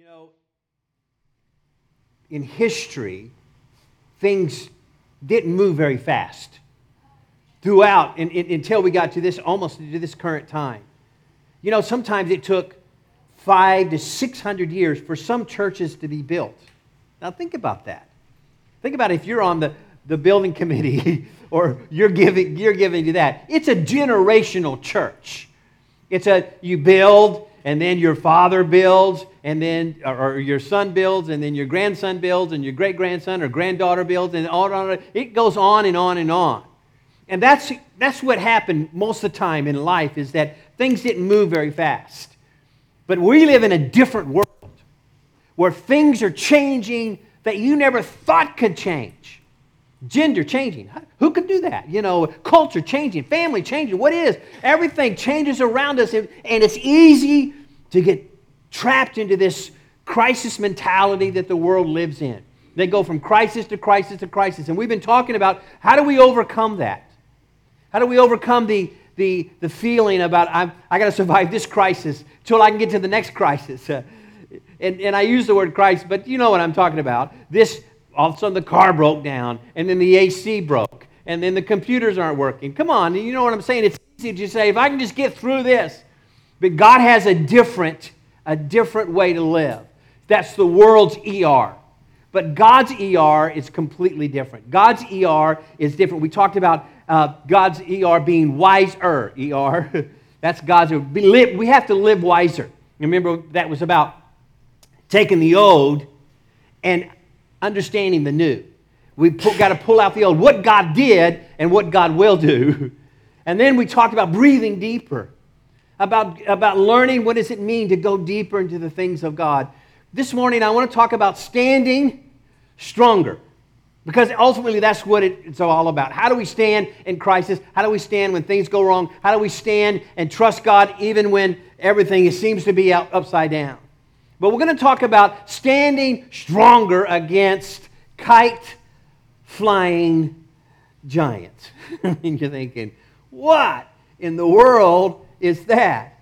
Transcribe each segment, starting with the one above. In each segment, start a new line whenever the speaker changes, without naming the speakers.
You know, in history, things didn't move very fast throughout in, until we got to this almost to this current time. You know, sometimes it took five to six hundred years for some churches to be built. Now think about that. Think about if you're on the, the building committee or you're giving, you're giving to that. It's a generational church. It's a you build and then your father builds and then or, your son builds and then your grandson builds and your great grandson or granddaughter builds and on, on it goes on and on and on. And that's, that's what happened most of the time in life is that things didn't move very fast. But we live in a different world where things are changing that you never thought could change. Gender changing. Who could do that? You know, culture changing, family changing. What is? Everything changes around us, and it's easy to get trapped into this crisis mentality that the world lives in. They go from crisis to crisis to crisis. And we've been talking about how do we overcome that? How do we overcome the, the, the feeling about I'm, I got to survive this crisis till I can get to the next crisis? Uh, and, and I use the word crisis, but you know what I'm talking about. This, all of a sudden the car broke down, and then the AC broke, and then the computers aren't working. Come on, you know what I'm saying? It's easy to say, if I can just get through this. But God has a different, a different way to live. That's the world's ER. But God's ER is completely different. God's ER is different. We talked about uh, God's ER being wiser. ER, that's God's. We have to live wiser. Remember, that was about taking the old and understanding the new. We've got to pull out the old, what God did and what God will do. And then we talked about breathing deeper, about, about learning what does it mean to go deeper into the things of God. This morning, I want to talk about standing stronger. Because ultimately, that's what it's all about. How do we stand in crisis? How do we stand when things go wrong? How do we stand and trust God even when everything seems to be upside down? But we're going to talk about standing stronger against kite flying giants. and you're thinking, what in the world is that?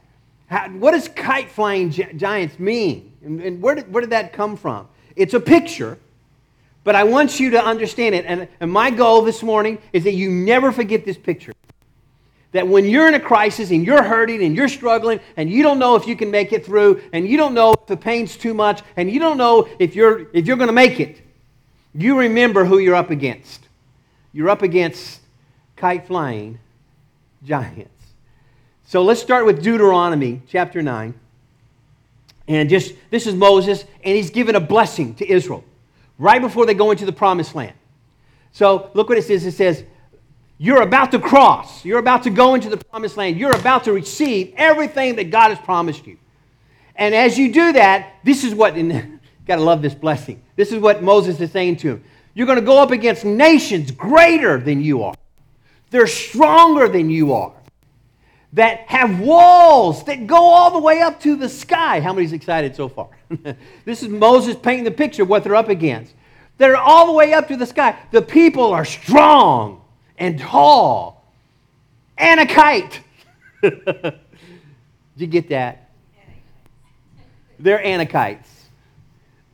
How, what does kite flying gi- giants mean? And, and where, did, where did that come from? It's a picture but I want you to understand it. And, and my goal this morning is that you never forget this picture. That when you're in a crisis and you're hurting and you're struggling and you don't know if you can make it through and you don't know if the pain's too much and you don't know if you're, if you're going to make it, you remember who you're up against. You're up against kite flying giants. So let's start with Deuteronomy chapter 9. And just, this is Moses, and he's given a blessing to Israel right before they go into the promised land. So look what it says. It says, You're about to cross. You're about to go into the promised land. You're about to receive everything that God has promised you. And as you do that, this is what, and gotta love this blessing. This is what Moses is saying to him. You're going to go up against nations greater than you are. They're stronger than you are. That have walls that go all the way up to the sky. How many's excited so far? this is Moses painting the picture of what they're up against. They're all the way up to the sky. The people are strong and tall and a kite. Did you get that? They're anakites.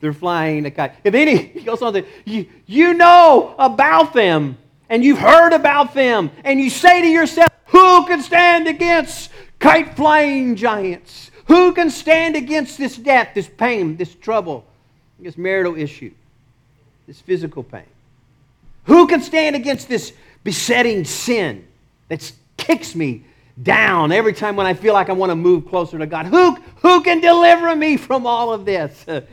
They're flying a kite. If any, he goes on you, you know about them and you've heard about them and you say to yourself, who can stand against kite flying giants? Who can stand against this death, this pain, this trouble, this marital issue, this physical pain? Who can stand against this besetting sin that kicks me down every time when I feel like I want to move closer to God? Who, who can deliver me from all of this?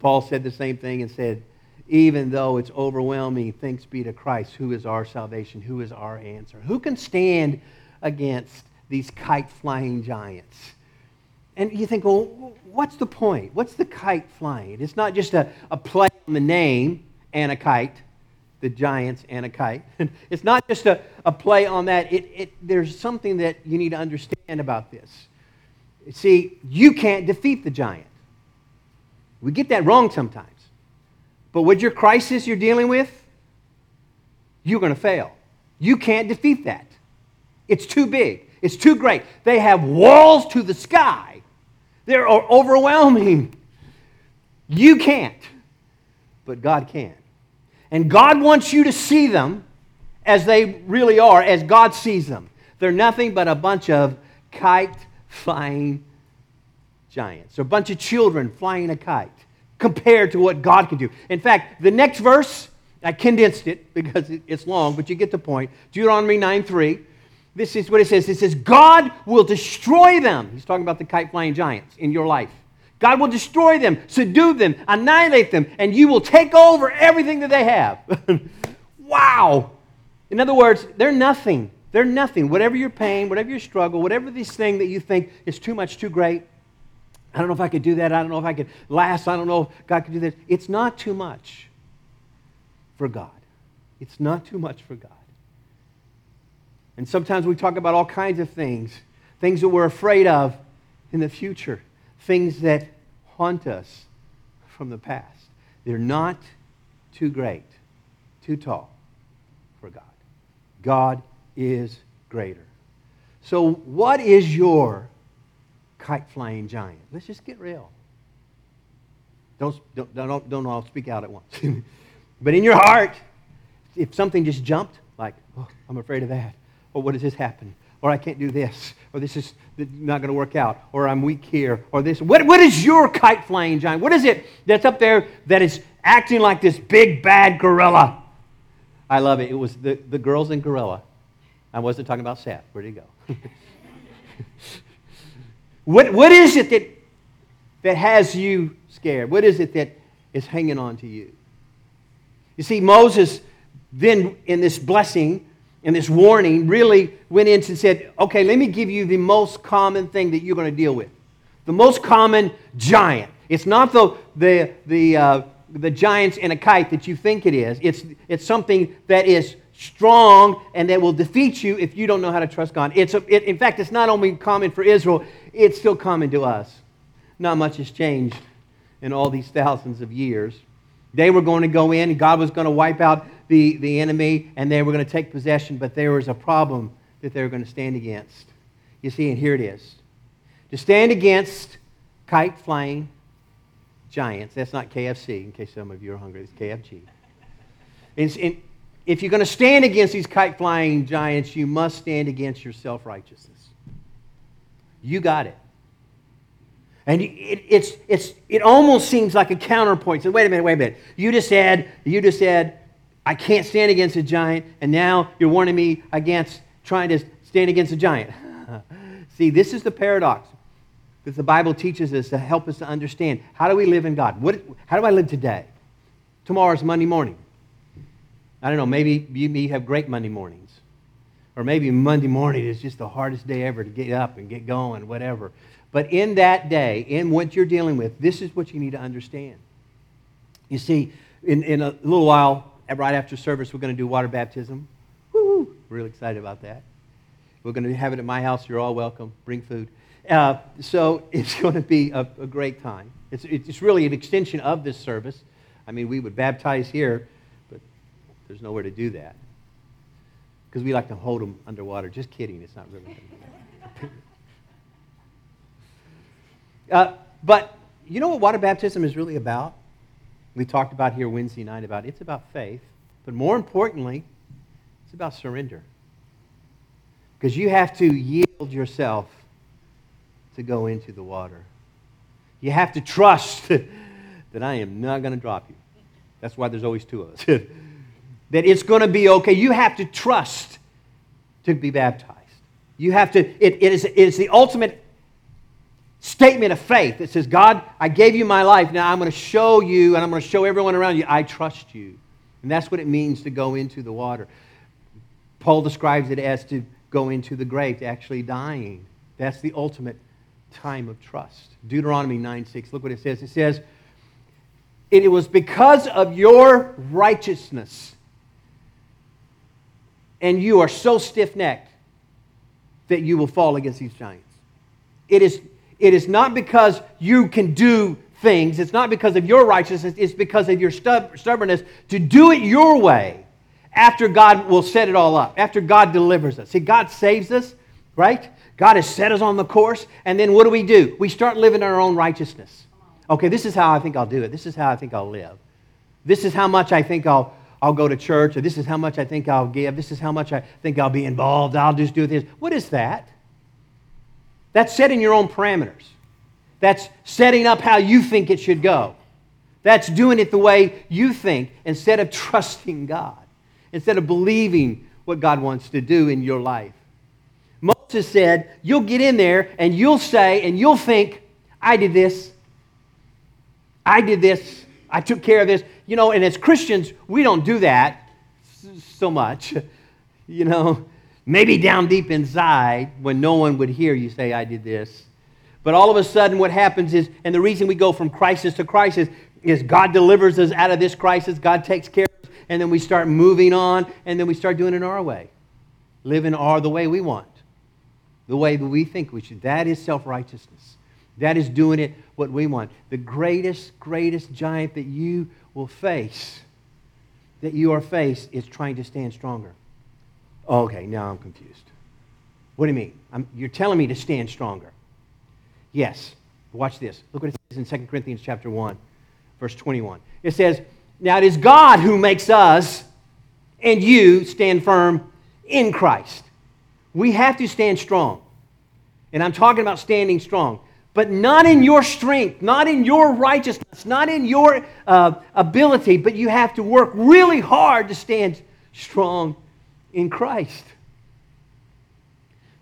Paul said the same thing and said, even though it's overwhelming, thanks be to Christ, who is our salvation, who is our answer. Who can stand against these kite flying giants. And you think, well, what's the point? What's the kite flying? It's not just a, a play on the name, Anakite, the giants, and a kite. it's not just a, a play on that. It, it, there's something that you need to understand about this. See, you can't defeat the giant. We get that wrong sometimes. But with your crisis you're dealing with, you're going to fail. You can't defeat that. It's too big. It's too great. They have walls to the sky They're overwhelming. You can't, but God can. And God wants you to see them as they really are, as God sees them. They're nothing but a bunch of kite flying giants, or a bunch of children flying a kite compared to what God can do. In fact, the next verse, I condensed it because it's long, but you get the point. Deuteronomy 9 3. This is what it says. It says, God will destroy them. He's talking about the kite flying giants in your life. God will destroy them, subdue them, annihilate them, and you will take over everything that they have. wow. In other words, they're nothing. They're nothing. Whatever your pain, whatever your struggle, whatever this thing that you think is too much, too great, I don't know if I could do that. I don't know if I could last. I don't know if God could do this. It's not too much for God. It's not too much for God. And sometimes we talk about all kinds of things, things that we're afraid of in the future, things that haunt us from the past. They're not too great, too tall for God. God is greater. So, what is your kite flying giant? Let's just get real. Don't, don't, don't, don't all speak out at once. but in your heart, if something just jumped, like, oh, I'm afraid of that, or what does this happen? Or I can't do this, or this is not going to work out, or I'm weak here, or this. What, what is your kite flying giant? What is it that's up there that is acting like this big bad gorilla? I love it. It was the, the girls in Gorilla. I wasn't talking about Seth. Where'd he go? what, what is it that, that has you scared? What is it that is hanging on to you? You see, Moses then, in this blessing, in this warning, really went in and said, okay, let me give you the most common thing that you're going to deal with. The most common giant. It's not the, the, the, uh, the giants in a kite that you think it is. It's, it's something that is strong and that will defeat you if you don't know how to trust God. It's a, it, in fact, it's not only common for Israel, it's still common to us. Not much has changed in all these thousands of years. They were going to go in, and God was going to wipe out the, the enemy, and they were going to take possession, but there was a problem that they were going to stand against. You see, and here it is. To stand against kite flying giants, that's not KFC, in case some of you are hungry, it's KFG. And, if you're going to stand against these kite flying giants, you must stand against your self righteousness. You got it. And it, it's, it's, it almost seems like a counterpoint. So, wait a minute, wait a minute. You just said, you just said, I can't stand against a giant, and now you're warning me against trying to stand against a giant. See, this is the paradox that the Bible teaches us to help us to understand. How do we live in God? What, how do I live today? Tomorrow's Monday morning. I don't know, maybe you have great Monday mornings. Or maybe Monday morning is just the hardest day ever to get up and get going, whatever. But in that day, in what you're dealing with, this is what you need to understand. You see, in, in a little while, right after service, we're going to do water baptism. Woo! Really excited about that. We're going to have it at my house. You're all welcome. Bring food. Uh, so it's going to be a, a great time. It's, it's really an extension of this service. I mean, we would baptize here, but there's nowhere to do that. Because we like to hold them underwater. Just kidding. It's not really. uh, but you know what water baptism is really about? We talked about here Wednesday night about it's about faith, but more importantly, it's about surrender. Because you have to yield yourself to go into the water. You have to trust that I am not going to drop you. That's why there's always two of us. that it's going to be okay. You have to trust to be baptized. You have to, it, it, is, it is the ultimate statement of faith that says, God, I gave you my life. Now I'm going to show you and I'm going to show everyone around you, I trust you. And that's what it means to go into the water. Paul describes it as to go into the grave, to actually dying. That's the ultimate time of trust. Deuteronomy 9 6, look what it says. It says, It was because of your righteousness and you are so stiff necked that you will fall against these giants. It is, it is not because you can do things, it's not because of your righteousness, it's because of your stubbornness to do it your way after God will set it all up, after God delivers us. See, God saves us, right? God has set us on the course, and then what do we do? We start living our own righteousness. Okay, this is how I think I'll do it. This is how I think I'll live. This is how much I think I'll, I'll go to church, or this is how much I think I'll give. This is how much I think I'll be involved. I'll just do this. What is that? That's setting your own parameters. That's setting up how you think it should go. That's doing it the way you think instead of trusting God, instead of believing what God wants to do in your life. Moses said, You'll get in there and you'll say and you'll think, I did this. I did this. I took care of this. You know, and as Christians, we don't do that so much. You know, maybe down deep inside, when no one would hear you say, I did this. But all of a sudden, what happens is, and the reason we go from crisis to crisis is God delivers us out of this crisis, God takes care of us, and then we start moving on, and then we start doing it our way, living our the way we want, the way that we think we should. That is self righteousness. That is doing it what we want. The greatest, greatest giant that you will face, that you are faced, is trying to stand stronger. Okay, now I'm confused. What do you mean? I'm, you're telling me to stand stronger. Yes. Watch this. Look what it says in 2 Corinthians chapter 1 verse 21. It says, Now it is God who makes us and you stand firm in Christ. We have to stand strong. And I'm talking about standing strong, but not in your strength, not in your righteousness, not in your uh, ability, but you have to work really hard to stand strong in Christ.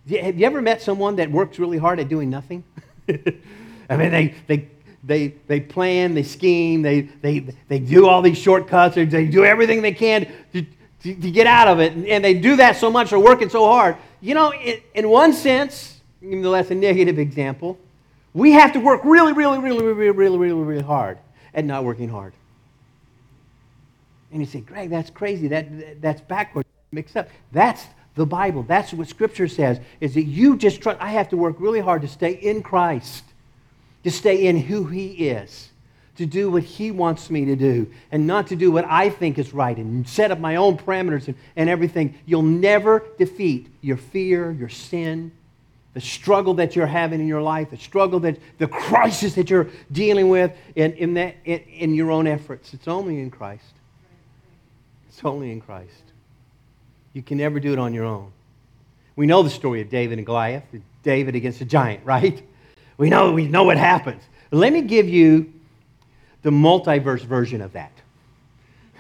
Have you ever met someone that works really hard at doing nothing? I mean, they, they they, they plan, they scheme, they, they, they do all these shortcuts, they, they do everything they can to, to, to, get out of it. And, and, they do that so much, they're working so hard. You know, in, in one sense, even though that's a negative example, we have to work really, really, really, really, really, really, really hard at not working hard. And you say, Greg, that's crazy. That, that's backwards, mixed up. That's the Bible. That's what Scripture says, is that you just trust. I have to work really hard to stay in Christ to stay in who He is, to do what He wants me to do, and not to do what I think is right and set up my own parameters and, and everything. You'll never defeat your fear, your sin, the struggle that you're having in your life, the struggle that, the crisis that you're dealing with in, in, that, in, in your own efforts. It's only in Christ. It's only in Christ. You can never do it on your own. We know the story of David and Goliath, David against a giant, right? We know, we know what happens. Let me give you the multiverse version of that.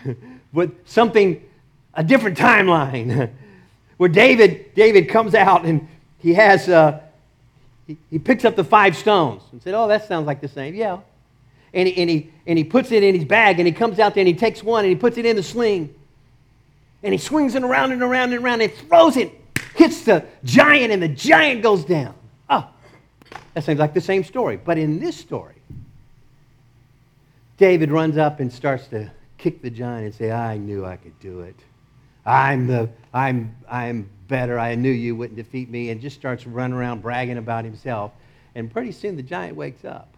With something, a different timeline, where David, David comes out and he has, uh, he, he picks up the five stones and said, oh, that sounds like the same. Yeah. And he, and, he, and he puts it in his bag and he comes out there and he takes one and he puts it in the sling. And he swings it around and around and around and throws it, hits the giant, and the giant goes down. Oh, that seems like the same story. But in this story, David runs up and starts to kick the giant and say, I knew I could do it. I'm, the, I'm, I'm better. I knew you wouldn't defeat me. And just starts running around bragging about himself. And pretty soon the giant wakes up.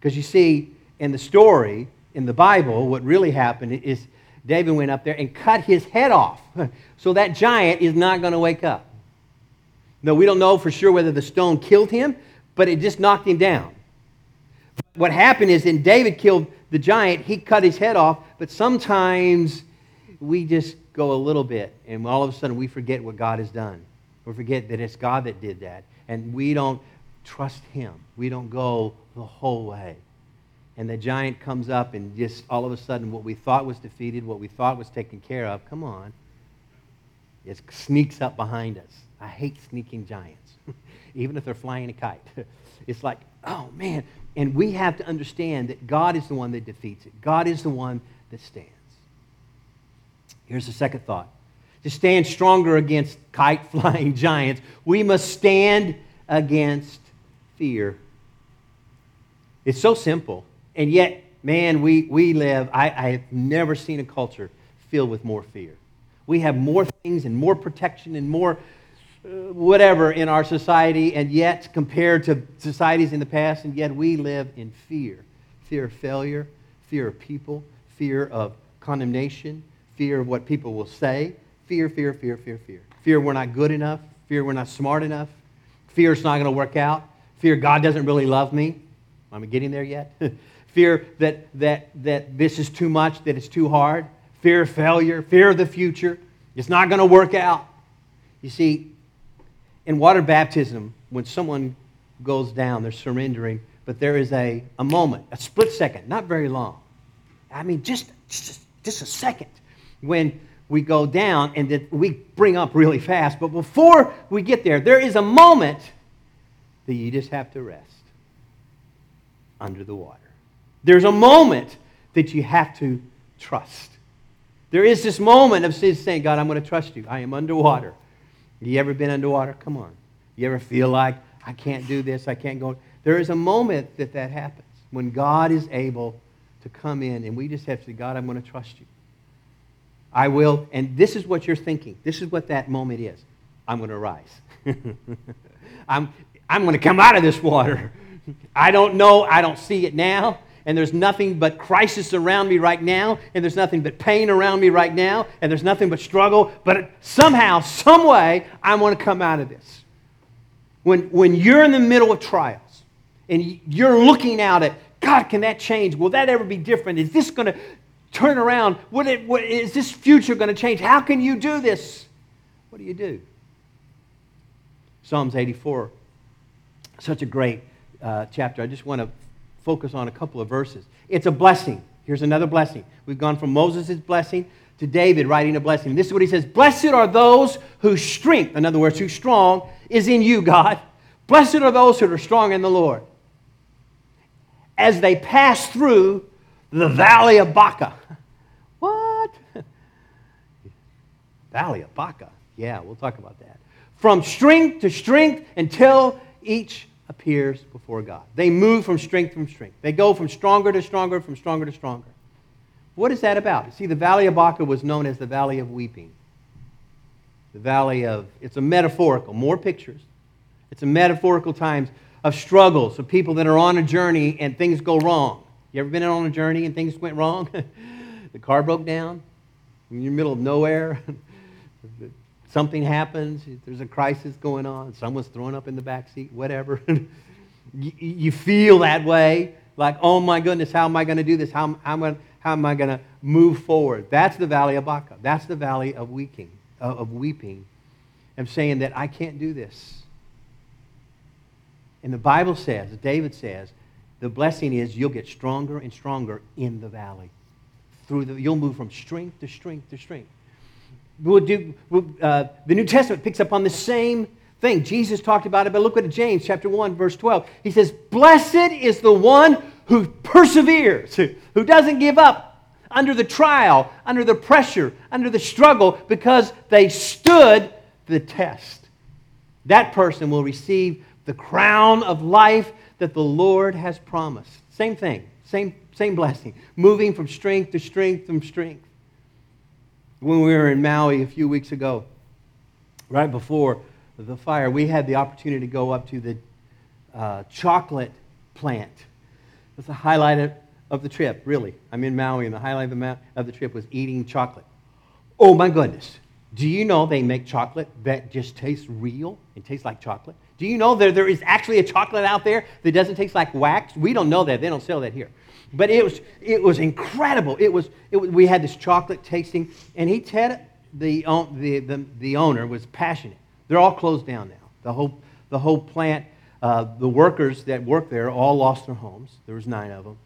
Because you see, in the story, in the Bible, what really happened is David went up there and cut his head off. so that giant is not going to wake up. No, we don't know for sure whether the stone killed him, but it just knocked him down. What happened is, when David killed the giant, he cut his head off, but sometimes we just go a little bit, and all of a sudden we forget what God has done. We forget that it's God that did that, and we don't trust him. We don't go the whole way. And the giant comes up, and just all of a sudden, what we thought was defeated, what we thought was taken care of, come on, it sneaks up behind us. I hate sneaking giants, even if they're flying a kite. It's like, oh man. And we have to understand that God is the one that defeats it, God is the one that stands. Here's the second thought to stand stronger against kite flying giants, we must stand against fear. It's so simple. And yet, man, we, we live, I, I have never seen a culture filled with more fear. We have more things and more protection and more uh, whatever in our society, and yet, compared to societies in the past, and yet we live in fear fear of failure, fear of people, fear of condemnation, fear of what people will say, fear, fear, fear, fear, fear. Fear we're not good enough, fear we're not smart enough, fear it's not going to work out, fear God doesn't really love me. Am I getting there yet? fear that, that, that this is too much, that it's too hard, fear of failure, fear of the future, it's not going to work out. You see, in water baptism, when someone goes down, they're surrendering, but there is a, a moment, a split second, not very long. I mean, just, just, just a second when we go down and that we bring up really fast. But before we get there, there is a moment that you just have to rest under the water. There's a moment that you have to trust. There is this moment of saying, God, I'm going to trust you. I am underwater. You ever been underwater? Come on. You ever feel like I can't do this, I can't go? There is a moment that that happens when God is able to come in and we just have to say, God, I'm going to trust you. I will, and this is what you're thinking. This is what that moment is. I'm going to rise. I'm, I'm going to come out of this water. I don't know, I don't see it now, and there's nothing but crisis around me right now, and there's nothing but pain around me right now, and there's nothing but struggle, but somehow, some way, I want to come out of this. When, when you're in the middle of trials and you're looking out at, God, can that change? Will that ever be different? Is this going to turn around? What, it, what, is this future going to change? How can you do this? What do you do? Psalms 84, such a great uh, chapter. I just want to focus on a couple of verses. It's a blessing. Here's another blessing. We've gone from Moses' blessing to David writing a blessing. This is what he says Blessed are those whose strength, in other words, whose strong, is in you, God. Blessed are those who are strong in the Lord. As they pass through the valley of Baca. What? valley of Baca. Yeah, we'll talk about that. From strength to strength until each appears before God. They move from strength to strength. They go from stronger to stronger, from stronger to stronger. What is that about? See, the Valley of Baca was known as the Valley of Weeping. The Valley of, it's a metaphorical, more pictures. It's a metaphorical times of struggles, of people that are on a journey and things go wrong. You ever been on a journey and things went wrong? the car broke down. In the middle of nowhere. something happens, there's a crisis going on, someone's throwing up in the back seat, whatever. you, feel that way, like, oh my goodness, how am I going to do this? How, how, am I, how am I going to move forward? That's the valley of Baca. That's the valley of weeping, of weeping. I'm saying that I can't do this. And the Bible says, David says, the blessing is you'll get stronger and stronger in the valley. Through the, you'll move from strength to strength to strength. We'll do, we'll, uh, the New Testament picks up on the same thing. Jesus talked about it, but look at James chapter 1, verse 12. He says, Blessed is the one who perseveres, who doesn't give up under the trial, under the pressure, under the struggle, because they stood the test. That person will receive the crown of life that the Lord has promised. Same thing, same, same blessing. Moving from strength to strength from strength when we were in Maui a few weeks ago, right before the fire, we had the opportunity to go up to the uh, chocolate plant. That's the highlight of, of, the trip, really. I'm in Maui, and the highlight of the, of the trip was eating chocolate. Oh my goodness. Do you know they make chocolate that just tastes real? It tastes like chocolate. Do you know that there is actually a chocolate out there that doesn't taste like wax? We don't know that. They don't sell that here. But it was, it was incredible. It was, it we had this chocolate tasting, and he said the, the, the, the owner was passionate. They're all closed down now. The whole, the whole plant, uh, the workers that worked there all lost their homes. There was nine of them.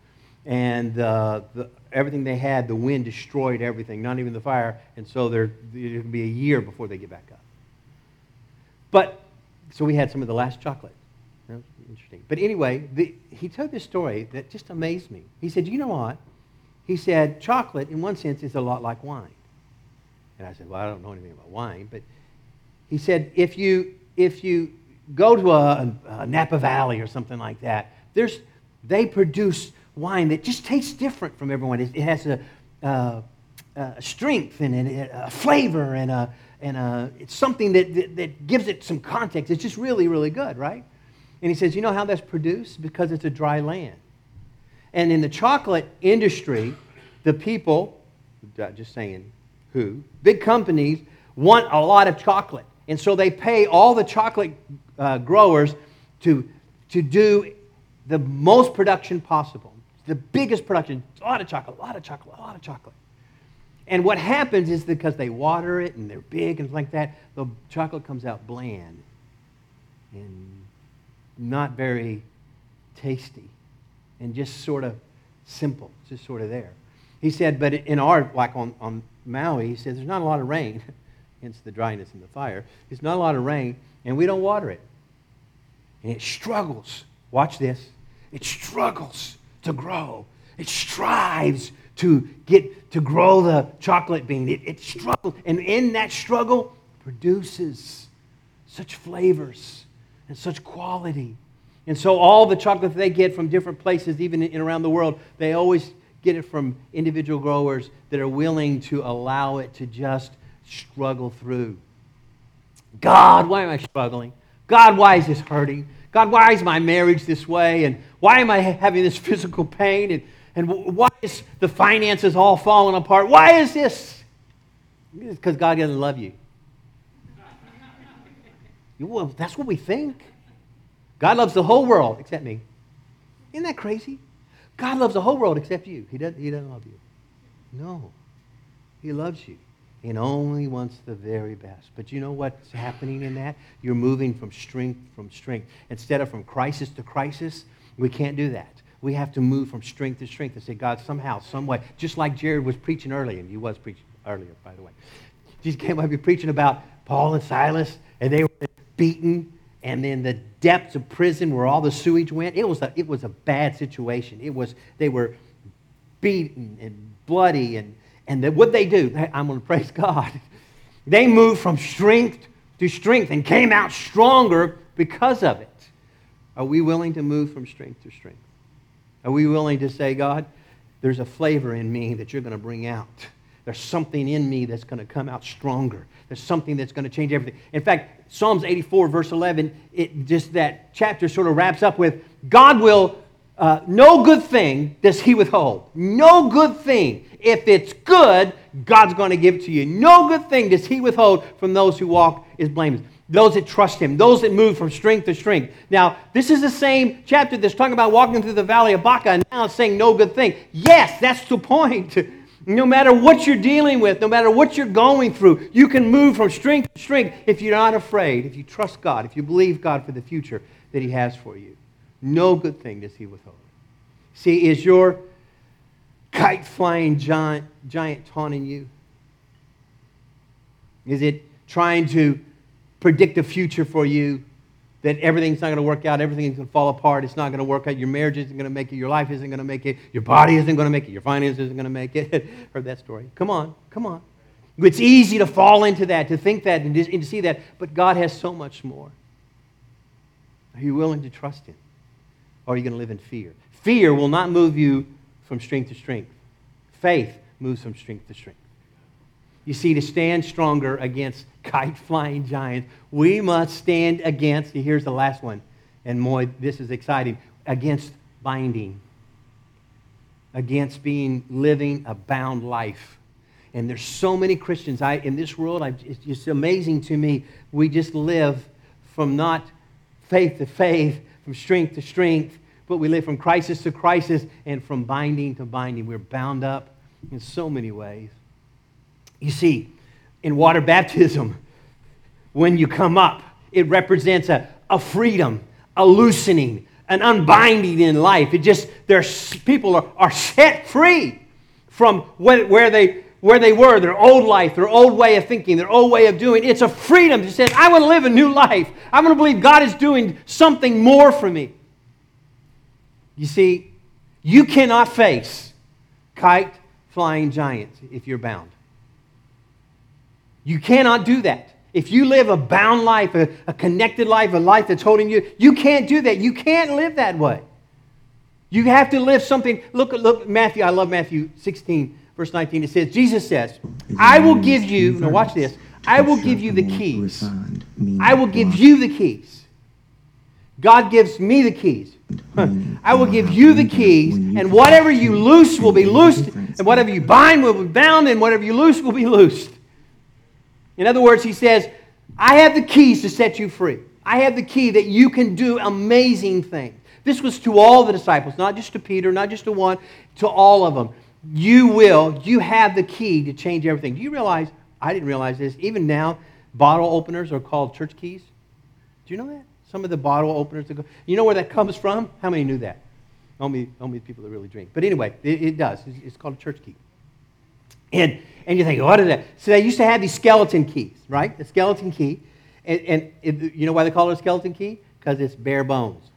And uh, the, everything they had, the wind destroyed everything, not even the fire. And so it'll be a year before they get back up. But, so we had some of the last chocolate interesting. But anyway, the, he told this story that just amazed me. He said, You know what? He said, Chocolate, in one sense, is a lot like wine. And I said, Well, I don't know anything about wine. But he said, If you, if you go to a, a Napa Valley or something like that, there's, they produce wine that just tastes different from everyone. It, it has a, a strength and a, a flavor and, a, and a, it's something that, that, that gives it some context. It's just really, really good, right? And he says, You know how that's produced? Because it's a dry land. And in the chocolate industry, the people, just saying who, big companies want a lot of chocolate. And so they pay all the chocolate uh, growers to, to do the most production possible, the biggest production, a lot of chocolate, a lot of chocolate, a lot of chocolate. And what happens is because they water it and they're big and like that, the chocolate comes out bland and not very tasty and just sort of simple, just sort of there. He said, but in our, like on, on Maui, he said, there's not a lot of rain, hence the dryness and the fire. There's not a lot of rain, and we don't water it. And it struggles. Watch this. It struggles to grow. It strives to get to grow the chocolate bean. It, it struggles. And in that struggle produces such flavors and such quality. And so all the chocolate they get from different places, even in, around the world, they always get it from individual growers that are willing to allow it to just struggle through. God, why am I struggling? God, why is this hurting? God, why is my marriage this way? And why am I having this physical pain? And, and why is the finances all falling apart? Why is this? It's because God doesn't love you. Well, that's what we think. God loves the whole world except me. Isn't that crazy? God loves the whole world except you. He doesn't, he doesn't love you. No. He loves you and only wants the very best. But you know what's happening in that? You're moving from strength from strength. Instead of from crisis to crisis, we can't do that. We have to move from strength to strength and say, God, somehow, some way, just like Jared was preaching earlier, and he was preaching earlier, by the way. Jesus came up here preaching about Paul and Silas, and they were beaten and then the depths of prison where all the sewage went. It was a, it was a bad situation. It was, they were beaten and bloody. And, and what they do, I'm going to praise God. They moved from strength to strength and came out stronger because of it. Are we willing to move from strength to strength? Are we willing to say, God, there's a flavor in me that you're going to bring out? There's something in me that's going to come out stronger. There's something that's going to change everything. In fact, Psalms 84, verse 11, it just that chapter sort of wraps up with God will, uh, no good thing does he withhold. No good thing. If it's good, God's going to give it to you. No good thing does he withhold from those who walk is blameless. Those that trust him, those that move from strength to strength. Now, this is the same chapter that's talking about walking through the valley of Baca, and now it's saying no good thing. Yes, that's the point. No matter what you're dealing with, no matter what you're going through, you can move from strength to strength if you're not afraid, if you trust God, if you believe God for the future that He has for you. No good thing does He withhold. See, is your kite flying giant, giant taunting you? Is it trying to predict a future for you that everything's not going to work out, everything's going to fall apart, it's not going to work out, your marriage isn't going to make it, your life isn't going to make it, your body isn't going to make it, your finances isn't going to make it. Heard that story. Come on, come on. It's easy to fall into that, to think that, and to see that, but God has so much more. Are you willing to trust Him? Or are you going to live in fear? Fear will not move you from strength to strength. Faith moves from strength to strength. You see, to stand stronger against kite flying giants, we must stand against, here's the last one, and boy, this is exciting, against binding, against being living a bound life. And there's so many Christians I, in this world, I, it's just amazing to me. We just live from not faith to faith, from strength to strength, but we live from crisis to crisis and from binding to binding. We're bound up in so many ways. You see, in water baptism, when you come up, it represents a, a freedom, a loosening, an unbinding in life. It just, there's people are, are set free from where, where they where they were, their old life, their old way of thinking, their old way of doing. It's a freedom to say, I want to live a new life. I want to believe God is doing something more for me. You see, you cannot face kite flying giants if you're bound. You cannot do that. If you live a bound life, a, a, connected life, a life that's holding you, you can't do that. You can't live that way. You have to live something. Look, look, Matthew, I love Matthew 16, verse 19. It says, Jesus says, I will give you, now watch this, I will give you the keys. I will give you the keys. God gives me the keys. I will give you the keys, and whatever you loose will be loosed, and whatever you bind will be bound, and whatever you loose will be loosed. In other words, he says, I have the keys to set you free. I have the key that you can do amazing things. This was to all the disciples, not just to Peter, not just to one, to all of them. You will, you have the key to change everything. Do you realize, I didn't realize this, even now, bottle openers are called church keys? Do you know that? Some of the bottle openers, go, you know where that comes from? How many knew that? Only, only people that really drink. But anyway, it, it does. It's, it's called a church key. And, and you think, what is that? So they used to have these skeleton keys, right? The skeleton key. And, and it, you know why they call it a skeleton key? Because it's bare bones.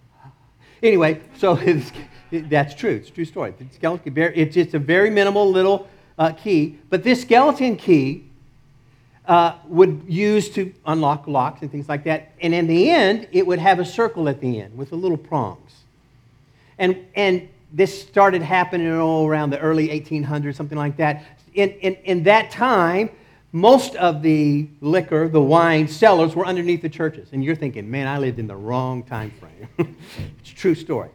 Anyway, so that's true. It's a true story. The skeleton key, it's just a very minimal little uh, key. But this skeleton key uh, would use to unlock locks and things like that. And in the end, it would have a circle at the end with the little prongs. And, and this started happening all around the early 1800s, something like that. In, in, in that time, most of the liquor, the wine cellars were underneath the churches. And you're thinking, man, I lived in the wrong time frame. it's a true story.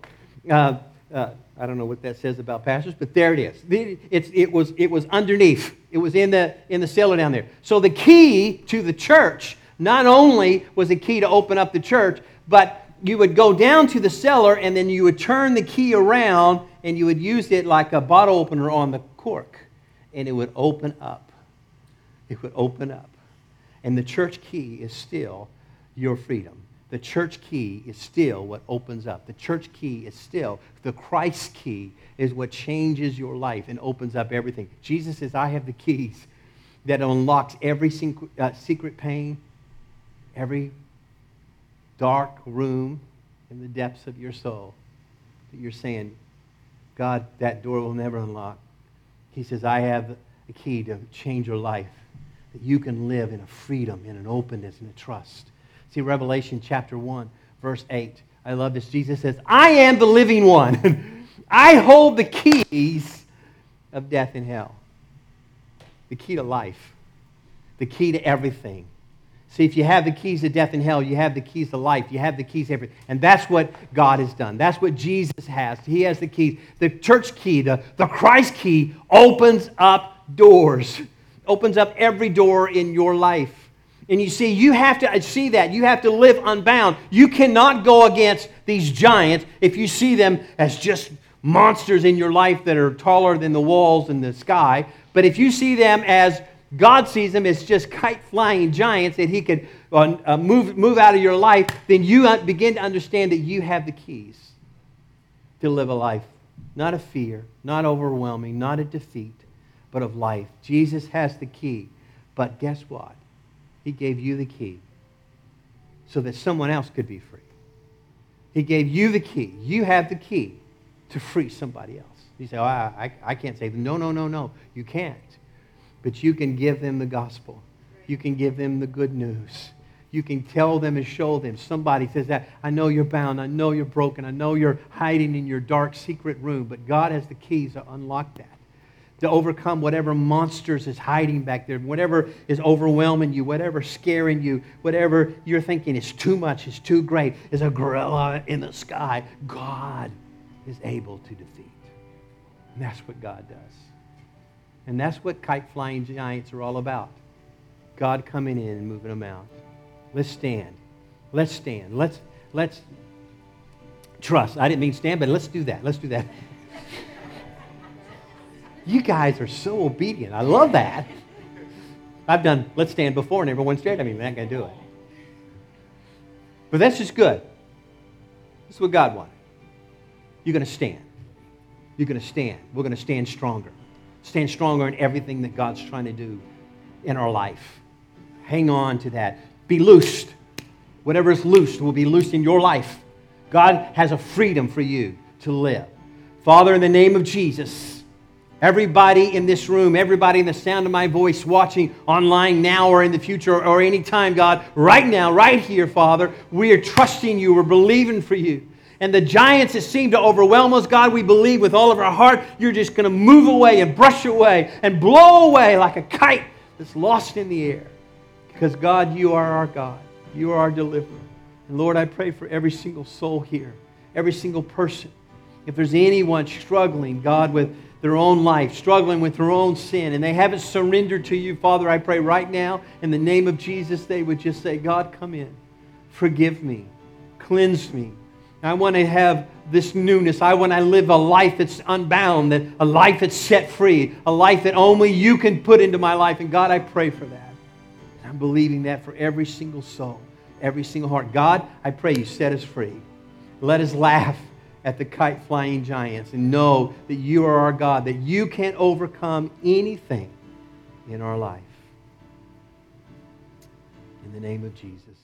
Uh, uh, I don't know what that says about pastors, but there it is. It's, it, was, it was underneath. It was in the, in the cellar down there. So the key to the church not only was a key to open up the church, but you would go down to the cellar and then you would turn the key around and you would use it like a bottle opener on the cork and it would open up it would open up. And the church key is still your freedom. The church key is still what opens up. The church key is still, the Christ key is what changes your life and opens up everything. Jesus says, I have the keys that unlocks every uh, secret pain, every dark room in the depths of your soul that you're saying, God, that door will never unlock. He says, I have a key to change your life that you can live in a freedom, in an openness, in a trust. See, Revelation chapter 1, verse 8. I love this. Jesus says, I am the living one. I hold the keys of death and hell. The key to life. The key to everything. See, if you have the keys to death and hell, you have the keys to life. You have the keys to everything. And that's what God has done. That's what Jesus has. He has the keys. The church key, the, the Christ key, opens up doors opens up every door in your life. And you see, you have to uh, see that. You have to live unbound. You cannot go against these giants if you see them as just monsters in your life that are taller than the walls in the sky. But if you see them as God sees them as just kite flying giants that He could uh, uh move, move out of your life, then you begin to understand that you have the keys to live a life not of fear, not overwhelming, not a defeat, but of life. Jesus has the key. But guess what? He gave you the key so that someone else could be free. He gave you the key. You have the key to free somebody else. You say, oh, I, I can't save them. No, no, no, no. You can't. But you can give them the gospel. You can give them the good news. You can tell them and show them. Somebody says that, I know you're bound. I know you're broken. I know you're hiding in your dark secret room. But God has the keys to unlock that to overcome whatever monsters is hiding back there, whatever is overwhelming you, whatever scaring you, whatever you're thinking is too much, is too great, is a gorilla in the sky. God is able to defeat. And that's what God does. And that's what kite flying giants are all about. God coming in and moving them out. Let's stand. Let's stand. Let's let's trust. I didn't mean stand, but let's do that. Let's do that. You guys are so obedient. I love that. I've done let's stand before and everyone stared at me. I'm not going to do it. But that's just good. This is what God wanted. You're going to stand. You're going to stand. We're going to stand stronger. Stand stronger in everything that God's trying to do in our life. Hang on to that. Be loosed. Whatever is loosed will be loosed in your life. God has a freedom for you to live. Father, in the name of Jesus, Everybody in this room, everybody in the sound of my voice watching online now or in the future or any time, God, right now, right here, Father, we are trusting you. We're believing for you. And the giants that seem to overwhelm us, God, we believe with all of our heart, you're just going to move away and brush away and blow away like a kite that's lost in the air. Because, God, you are our God. You are our deliverer. And Lord, I pray for every single soul here, every single person. If there's anyone struggling, God, with their own life, struggling with their own sin, and they haven't surrendered to you, Father, I pray right now in the name of Jesus, they would just say, God, come in, forgive me, cleanse me. I want to have this newness. I want to live a life that's unbound, that a life that's set free, a life that only you can put into my life. And God, I pray for that. I'm believing that for every single soul, every single heart. God, I pray you set us free. Let us laugh at the kite flying giants and know that you are our God, that you can overcome anything in our life. In the name of Jesus.